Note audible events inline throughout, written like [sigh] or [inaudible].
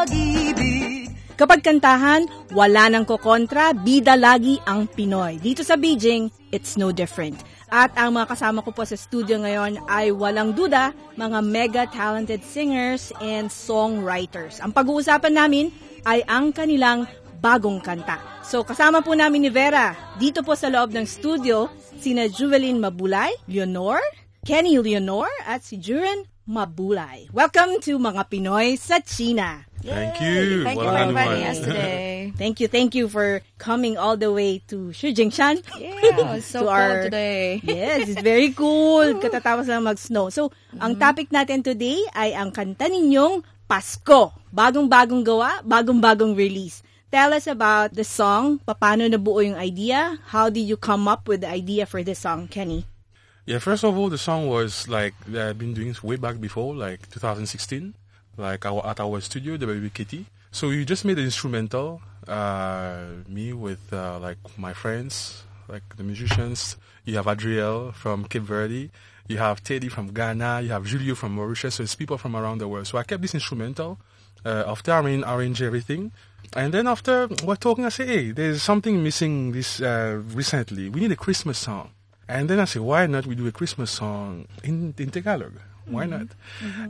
Pag-ibig Kapag kantahan, wala nang kokontra, bida lagi ang Pinoy. Dito sa Beijing, it's no different. At ang mga kasama ko po sa studio ngayon ay walang duda, mga mega talented singers and songwriters. Ang pag-uusapan namin ay ang kanilang bagong kanta. So kasama po namin ni Vera dito po sa loob ng studio sina Juvelin Mabulay, Leonor, Kenny Leonor at si Juren Mabulay. Welcome to Mga Pinoy sa China. Thank you. Thank you for inviting us today. [laughs] Thank you, thank you for coming all the way to Shijingshan. Yeah, [laughs] it's To so cold our- today. [laughs] Yes, it's very cool. Katatapos lang mag-snow. So, ang topic natin today ay ang kanta ninyong Pasko. Bagong-bagong gawa, bagong-bagong release. Tell us about the song. Paano nabuo yung idea? How did you come up with the idea for this song, Kenny? Yeah, first of all, the song was like I've been doing this way back before, like 2016, like our, at our studio, the Baby Kitty. So we just made an instrumental, uh, me with uh, like my friends, like the musicians. You have Adriel from Cape Verde, you have Teddy from Ghana, you have Julio from Mauritius. So it's people from around the world. So I kept this instrumental. Uh, after I mean, arrange everything, and then after we're talking, I say, hey, there's something missing this uh, recently. We need a Christmas song. And then I say, why not we do a Christmas song in, in Tagalog? Why not?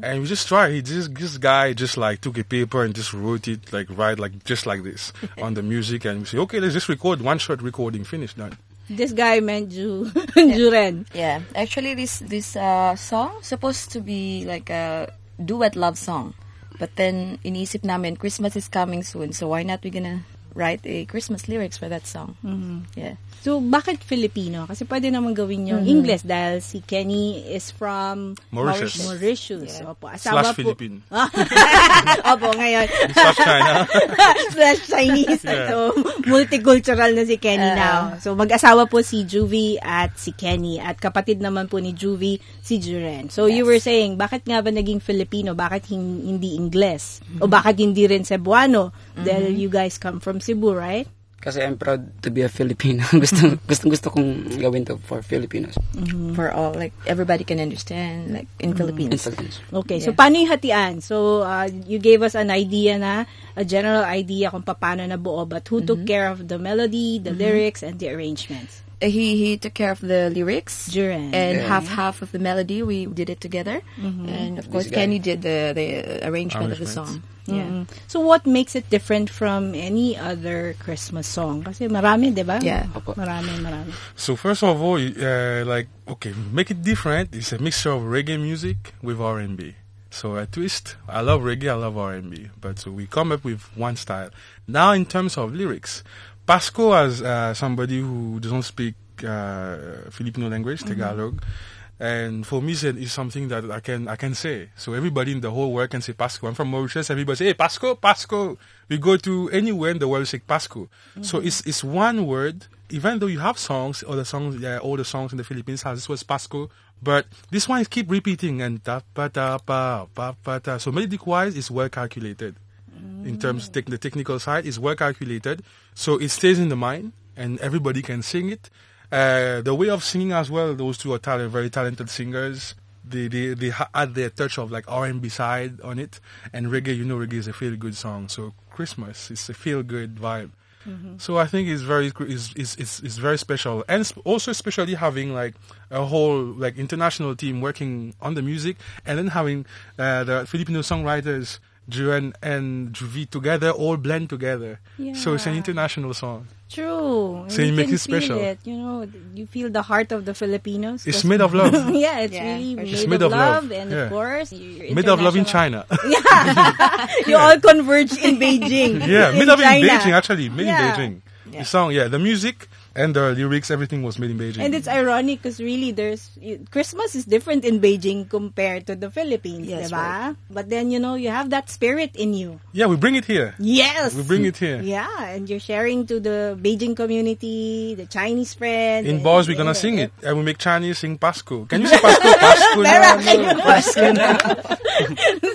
And we just tried. This this guy just like took a paper and just wrote it like right like just like this [laughs] on the music, and we say, okay, let's just record one shot recording, finish. Done. This guy meant Ju [laughs] Juren. Yeah, actually, this this uh, song supposed to be like a duet love song, but then in inisip namin Christmas is coming soon, so why not we gonna write a Christmas lyrics for that song? Mm-hmm. Yeah. So, bakit Filipino? Kasi pwede naman gawin yung English dahil si Kenny is from Mauritius. Mauritius. Yeah. Opo, asawa Slash po. Philippine. [laughs] Opo, ngayon. [laughs] Slash China. [laughs] Slash Chinese. Yeah. So, multicultural na si Kenny Ah. now. So, mag-asawa po si Juvie at si Kenny. At kapatid naman po ni Juvie, si Juren. So, you Yes. were saying, bakit nga ba naging Filipino? Bakit hin- hindi Ingles? O bakit hindi rin Cebuano? Dahil you guys come from Cebu, right? Kasi I'm proud to be a Filipino. [laughs] gusto, gusto, gusto kong gawin to for Filipinos. For all like everybody can understand like In in Philippines. Philippines. Okay, so Yeah. paano yung hatian? So, uh, you gave us an idea na, a general idea kung paano nabuo, but who took care of the melody, the lyrics, and the arrangements? He he took care of the lyrics. Juren. and Yeah. half half of the melody we did it together and of course kenny did the the arrangement of the Arrangements. song yeah Mm. So, what makes it different from any other Christmas song? Kasi marami, di ba? Yeah. Marami, marami. So first of all, uh, like okay, make it different. It's a mixture of reggae music with R&B. So a twist. I love reggae. I love R&B. But so we come up with one style. Now in terms of lyrics, Pasco as uh, somebody who doesn't speak uh, Filipino language, Tagalog. And for me, it's it's something that I can I can say. So everybody in the whole world can say Pasco. I'm from Mauritius. Everybody say, "Hey, Pasco, Pasco." We go to anywhere in the world, say Pasco. So it's it's one word. Even though you have songs, other songs, yeah, all the songs in the Philippines has this was Pasco, but this one is keep repeating and da pa da pa pa pa da. So melodic wise, is well calculated. In terms of the technical side, is well calculated. So it stays in the mind, and everybody can sing it. Uh, the way of singing as well, those two are talent, very talented singers. They, they, they add their touch of like R&B side on it. And reggae, you know reggae is a feel good song. So Christmas, it's a feel good vibe. So I think it's very is is is is very special, and also especially having like a whole like international team working on the music, and then having uh, the Filipino songwriters Juan and Juvi together, all blend together. Yeah. So it's an international song. True. So you make it special. It, you know, you feel the heart of the Filipinos. It's made of love. [laughs] yeah, it's Yeah, really for made, sure. It's made of, of love. love, and Yeah. of course, you're Made of love in international. China. [laughs] you all converge in Beijing. yeah, in made of in Beijing actually, made Yeah. in Beijing. The song, yeah, the music and the lyrics, everything was made in Beijing. And it's ironic because really there's Christmas is different in Beijing compared to the Philippines, yes, right. But then you know you have that spirit in you. Yeah, we bring it here. Yes, we bring it here. Yeah, and you're sharing to the Beijing community, the Chinese friends. In bars, we're gonna sing it. and we make Chinese sing Pasco. Can you say Pasco? Pasco, Pasco.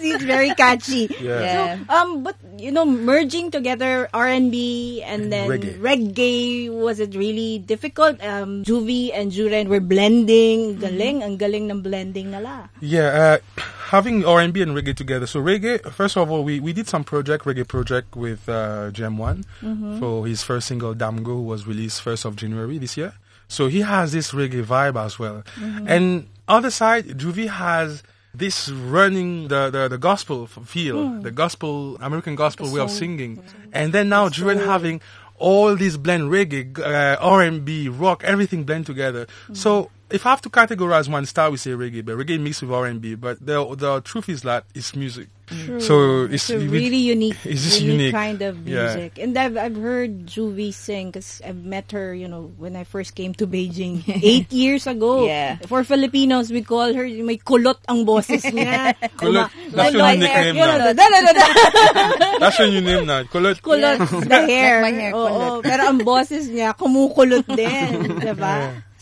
It's very catchy. Yeah. yeah. So, um, but you know, merging together R&B and then reggae. reggae was it really difficult? Um, and Juren were blending. Mm-hmm. Galing. Ang galing ng blending nala. Yeah, uh, having R&B and reggae together. So reggae, first of all, we, we did some project, reggae project with uh, Gem One mm-hmm. for his first single, Damgo, was released 1st of January this year. So he has this reggae vibe as well. Mm-hmm. And on the side, Juvi has – this running the, the, the gospel feel, mm. the gospel, American gospel way of singing. And then now the having all these blend reggae, uh, R&B, rock, everything blend together. Mm. So if I have to categorize one star, we say reggae, but reggae mixed with R and B. But the the truth is that it's music. True. So it's, it's really unique. It's just unique, unique, kind of music. Yeah. And I've I've heard Juvi sing because I've met her. You know, when I first came to Beijing [laughs] eight years ago. Yeah. For Filipinos, we call her may kolot ang boses [laughs] niya. Kolot. That's your like name now. [laughs] That's your name now. Kolot. Kulot. The hair. Like my hair. Oh, oh. Kulot. Pero ang boses niya kumukulot din, diba? Yeah.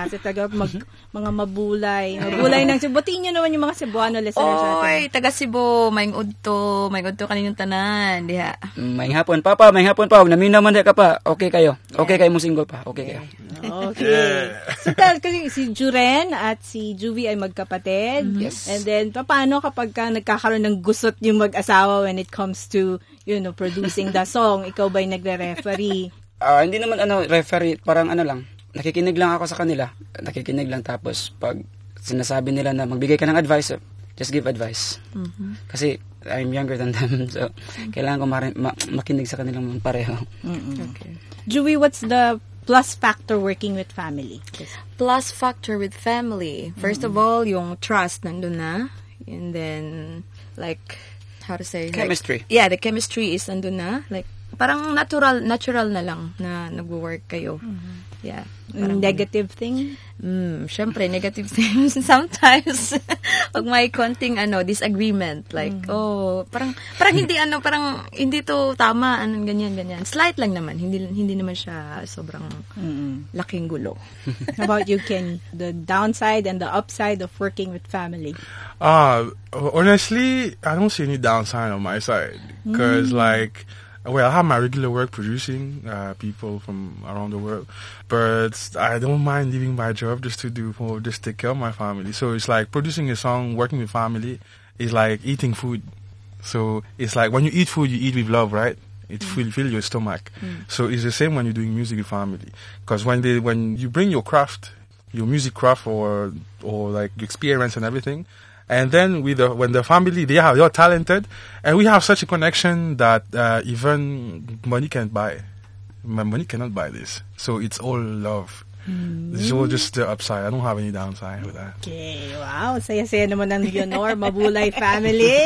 Francis, taga mag, mga mabulay. Mabulay ng Cebu. Batiin nyo naman yung mga Cebuano listeners natin. Oy, taga Cebu, maing udto, maing udto kaninyong tanan, diha. Maing hapon, papa, maing hapon pa. Namin naman ka pa. Okay kayo. Okay kayo mong single pa. Okay kayo. Okay. So, tal, kasi si Juren at si Juvie ay magkapatid. Mm-hmm. Yes. And then, paano kapag ka nagkakaroon ng gusot yung mag-asawa when it comes to, you know, producing the song? Ikaw ba'y nagre-referee? Ah, uh, hindi naman ano, referee, parang ano lang, Nakikinig lang ako sa kanila. Nakikinig lang tapos pag sinasabi nila na magbigay ka ng advice, just give advice. Kasi I'm younger than them, [laughs] so kailangan ko mari- ma- makinig sa kanilang pareho. Okay. Juvie, what's the plus factor working with family? Plus factor with family. First of all, yung trust nandun na. And then, like, how to say? like- Chemistry. yeah, the chemistry is nandun na. Like, parang natural, natural na lang na nagwo-work kayo. Yeah. Parang, Negative thing? Mm, syempre, negative [laughs] things. Sometimes, pag may konting, ano, disagreement, like, oh, parang, parang hindi, ano, parang, hindi to tama, ano, ganyan, ganyan. Slight lang naman. Hindi, hindi naman siya sobrang laking gulo. [laughs] How about you, Kenny? The downside and the upside of working with family. Uh, honestly, I don't see any downside on my side. Because, like, Uh, well, I have my regular work producing uh, people from around the world. But I don't mind leaving my job just to do, for, just take care of my family. So it's like producing a song, working with family is like eating food. So it's like when you eat food, you eat with love, right? It mm. fill fill your stomach. Mm. So it's the same when you're doing music with family. Because when they when you bring your craft, your music craft or or like your experience and everything, and then with the when the family they are you're talented, and we have such a connection that uh, even money can't buy. My money cannot buy this. So it's all love. It's all just the upside. I don't have any downside with that. Okay, wow. Saya-saya naman ng Leonor Mabulay [laughs] family.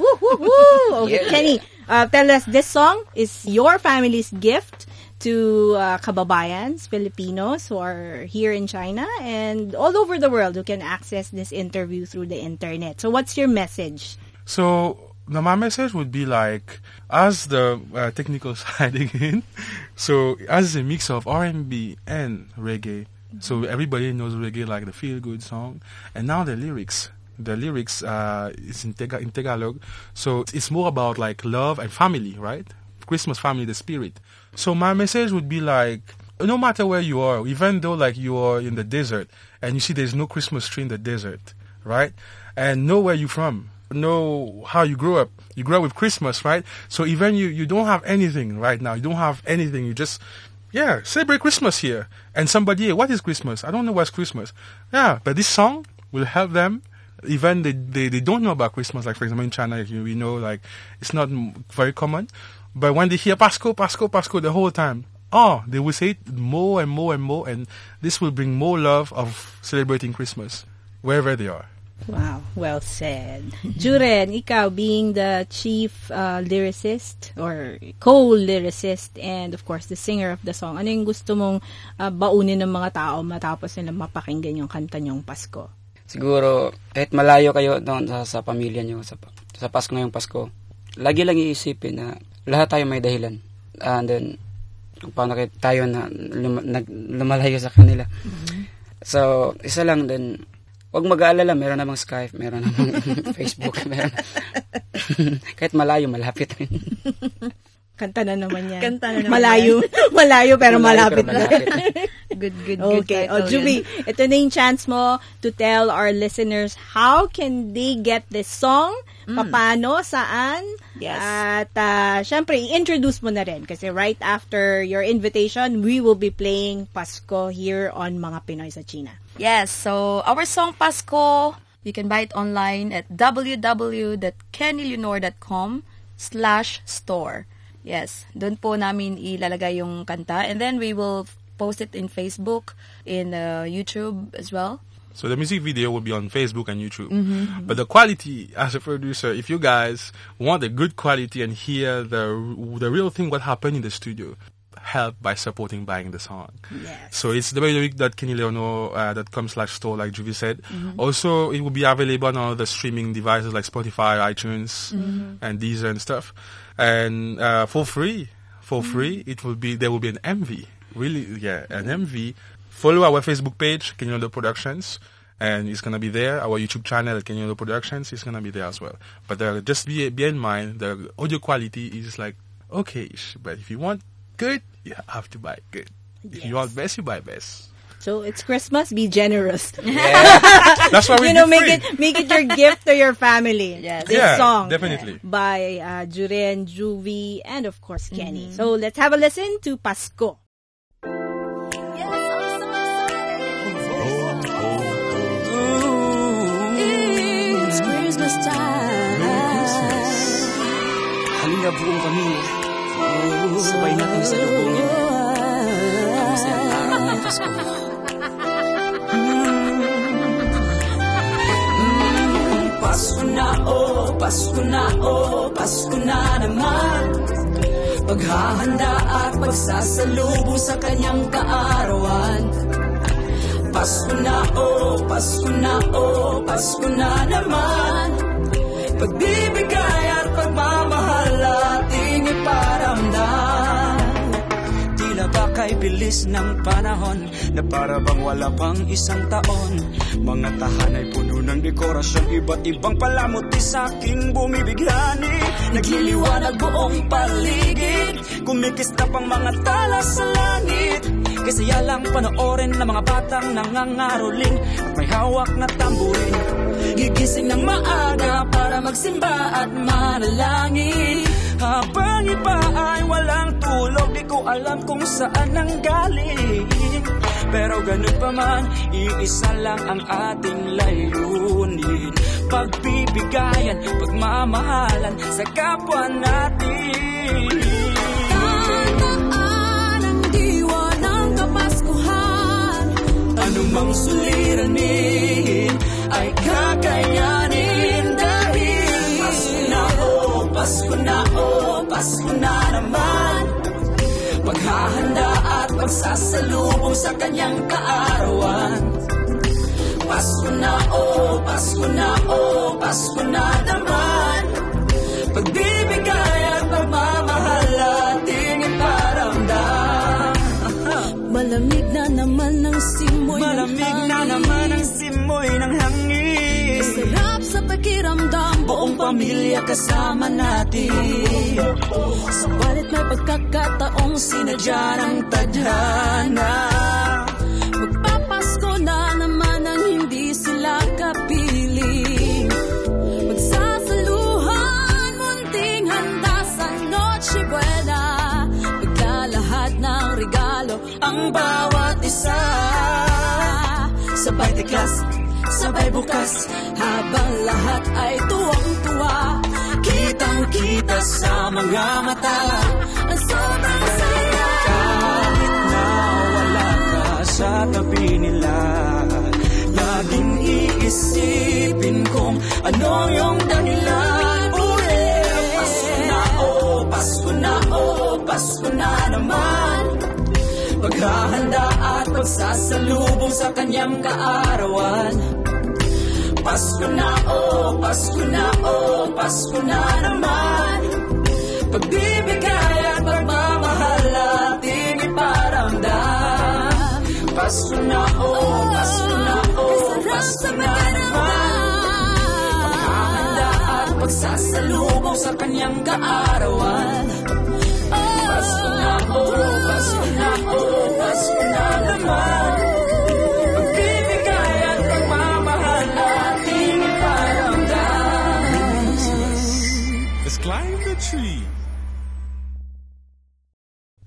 woo, woo, woo. Okay, Kenny, uh, tell us, this song is your family's gift to uh, kababayans, Filipinos who are here in China and all over the world who can access this interview through the internet. So what's your message? So now my message would be like, as the uh, technical [laughs] side again. So as a mix of R and reggae. So everybody knows reggae like the feel good song, and now the lyrics. The lyrics uh, is in, Tega- in Tagalog, so it's more about like love and family, right? Christmas family, the spirit. So my message would be like, no matter where you are, even though like you are in the desert and you see there's no Christmas tree in the desert, right? And know where you're from, know how you grew up. You grew up with Christmas, right? So even you, you don't have anything right now. You don't have anything. You just, yeah, celebrate Christmas here. And somebody, what is Christmas? I don't know what's Christmas. Yeah, but this song will help them even they, they, they don't know about Christmas. Like for example in China, you, we know like it's not very common. But when they hear Pasco, Pasco, Pasco the whole time, oh, they will say it more and more and more, and this will bring more love of celebrating Christmas wherever they are. Wow, well said. Juren, ikaw being the chief uh, lyricist or co-lyricist and of course the singer of the song, ano yung gusto mong uh, baunin ng mga tao matapos nila mapakinggan yung kanta niyong Pasko? Siguro, kahit malayo kayo doon sa, sa pamilya nyo, sa, sa Pasko ngayong Pasko, lagi lang iisipin na lahat tayo may dahilan. And then, kung paano tayo na lum, nag, lumalayo sa kanila. So, isa lang din, Huwag mag-aalala, meron namang Skype, meron namang [laughs] Facebook, meron. [laughs] [laughs] Kahit malayo, malapit rin. Kanta na naman yan. Kanta na naman malayo, [laughs] malayo pero Malayo, malapit pero na. Good, good, good. Okay. O, title Juby, ito na yung chance mo to tell our listeners how can they get this song, paano, saan, Yes. at uh, syempre, i-introduce mo na rin kasi right after your invitation, we will be playing Pasko here on Mga Pinoy sa China. Yes, so our song Pasko, you can buy it online at www.kennyleonor.com slash store. Yes, doon po namin ilalagay yung kanta and then we will post it in Facebook, in uh, YouTube as well. So the music video will be on Facebook and YouTube. But the quality, as a producer, if you guys want a good quality and hear the the real thing what happened in the studio, help by supporting buying the song. Yes. So it's www.kennyleono.com slash store, like Juvie said. Also, it will be available on all the streaming devices like Spotify, iTunes, and Deezer and stuff. And uh, for free, for free, it will be there will be an MV. Really, yeah, an MV. Follow our Facebook page, Kenyodo Productions, and it's gonna be there. Our YouTube channel, Kenyodo Productions, is gonna be there as well. But uh, just be bear in mind the audio quality is like okay-ish. But if you want good, you have to buy good. If you want best, you buy best. So it's Christmas, be generous. [laughs] That's why we you know, make free. it make it your gift to your family. [laughs] Yes. This Yeah, song definitely. by uh, Juren, Juvie, and of course Kenny. So let's have a listen to Pasco. It's Christmas time. Halina buong pamilya. Sabay natin sa lubungin. Ang masayang araw ng Pasko. Na, oh, Pasko na, oh, Pasko na naman Paghahanda at pagsasalubong sa kanyang kaarawan Pasko na, oh, Pasko na, oh, Pasko na naman Pagbibigay Kay bilis ng panahon Na para bang wala pang isang taon. Mga tahanay puno ng dekorasyon Iba't ibang palamuti sa aking bumibighani Nagliliwanag buong paligid Kumikista pang mga tala sa langit. Kasaya lang panoorin ng mga batang nangangaroling At may hawak na tamburin Gigising ng maaga para magsimba at manalangin Habang iba ay walang tulog Di ko alam kung saan ang galing. Pero ganun pa man, iisa lang ang ating layunin. Pagbibigayan, pagmamahalan sa kapwa natin. Tandaan ang diwa ng kapaskuhan. Anumang suliranin ay kakayanin Pasko na naman. Paghahanda at pagsasalubong sa kanyang kaarawan. Pasko na, oh, Pasko na, oh, Pasko na naman pamilya kasama natin. Subalit may pagkakataong sinadya ng tadhana Magpapasko na naman ang hindi sila kapiling. Magsasaluhan, munting handa sa Noche Buena. Pagkalahat ng regalo ang bawat isa. Sabay tiklas, sabay bukas Habang lahat ay tuwang-tuwa. Kitang-kita sa mga mata. Ang sobrang saya. Kahit na wala ka sa tabi nila Laging iisipin kung ano yung dahilan. Uli Pasko na, oh, Pasko na, oh, Pasko na naman. Paghahanda at pagsasalubong sa kanyang kaarawan Pasko na, oh, Pasko na, oh, Pasko na naman. Pagbibigay at pagmamahal ating iparamdam Pasko na, oh, Pasko na, oh, Pasko na naman. Paghahanda at pagsasalubong sa kanyang kaarawan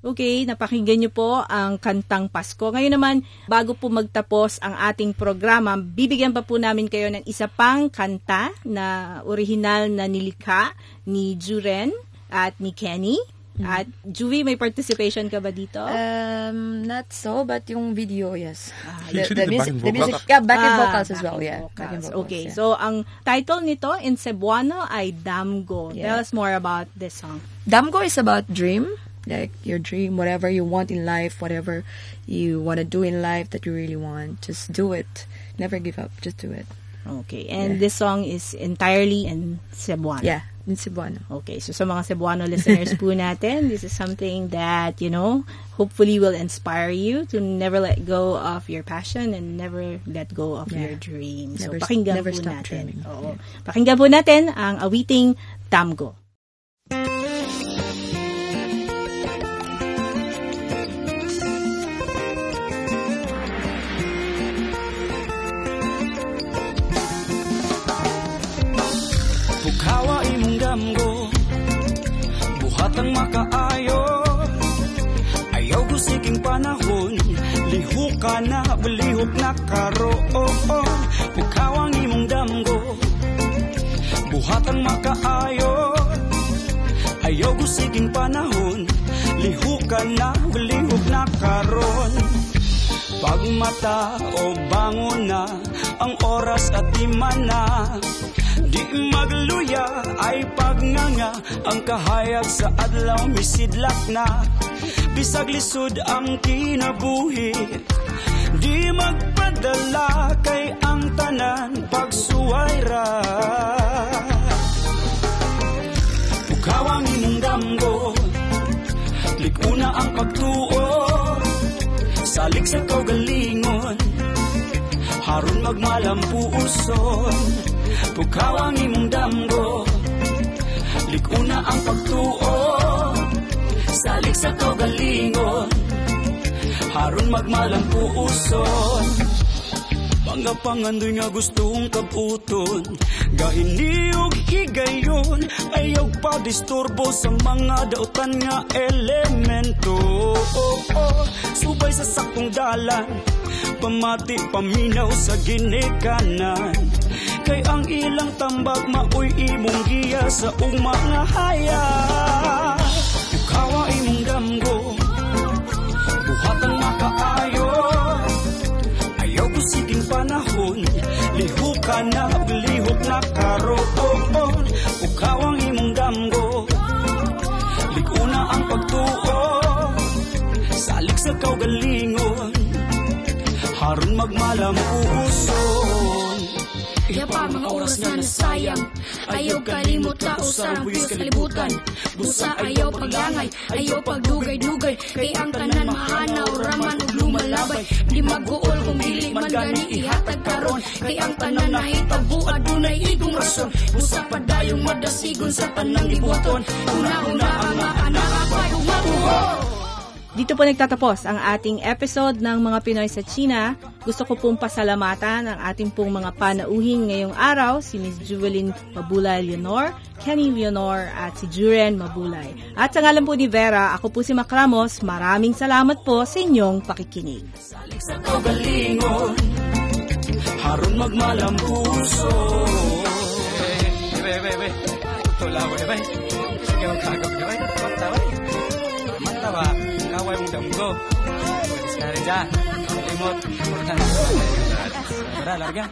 Okay, napakinggan niyo po ang kantang Pasko. Ngayon naman, bago po magtapos ang ating programa, bibigyan pa po namin kayo ng isa pang kanta na original na nilikha ni Juren at ni Kenny. At Juvie, may participation ka ba dito? Um, not so, but yung video, yes. Usually the backing vocals. yeah, backing Ah, vocals as well, yeah. vocals. Backing vocals, okay, yeah. so ang title nito in Cebuano ay Damgo. Yeah. Tell us more about this song. Damgo is about dream, like your dream, whatever you want in life, whatever you want to do in life that you really want, just do it. Never give up, just do it. Okay, and this song is entirely in Cebuano. Yeah, in Cebuano. Okay, so sa mga Cebuano listeners po [laughs] natin, this is something that, you know, hopefully will inspire you to never let go of your passion and never let go of Yeah. your dreams. Never- so pakinggan never po stop natin. dreaming. Oo. Pakinggan po natin ang awiting Tamgo. Ka na, balihok na karo Bukawang imong damgo. Buhatang makaayo. Ayaw gusiking panahon. Liho ka na, balihok na karon. Pagmata o bangon na Ang oras at imana Di magluya ay pagnganga Ang kahayag sa adlaw misidlak na. Bisag lisod ang kinabuhi Di magpadala kay ang tanan pagsuway ra Bukawang imong damgo Likuna ang pagtuo Salik sa kaugalingon Harun magmalampuuson Bukawang imong damgo Likuna ang pagtuo Salik sa kaugalingon Harun magmalampuuson Mga pangandoy nga gustong kabuton Gahiniyog higayon Ayaw pa disturbo sa mga dautan nga elemento. Oh, oh. Subay sa sakong dalan Pamati paminaw sa ginikanan. Kay ang ilang tambag maoy imong giya sa ugma nga ka na, lihok na karoon Ukaw ang imong damgo. Likuna ang pagtuo Salik sa kaugalingon. Harun magmalam uson Kaya pa mga oras na nasayang. Ayaw kalimot ta usarang piyos kalibutan Busa ayaw paglangay. Ayaw pagdugay-dugay. Kay ang tanan mahanaw Raman ug lumalabay. Di magbuol kung dili man gani ihatag karon. Kay ang tanan nahitabo Adunay igong rason. Busa padayong madasigon sa tanang libuton Una-una ang mga anak Apay umabuho Dito po nagtatapos ang ating episode ng mga Pinoy sa China. Gusto ko pong pasalamatan ang ating pong mga panauhin ngayong araw, si Ms. Juvelin Mabulay Leonor, Kenny Leonor at si Juren Mabulay. At sa ngalan po ni Vera, ako po si Mac Ramos. Maraming salamat po sa inyong pakikinig. Salik sa kaugalingon aron magmalam puso Bebe, bebe, bebe. Tula Damgo. Pwede ka rin dyan. Limot. Tara, larga.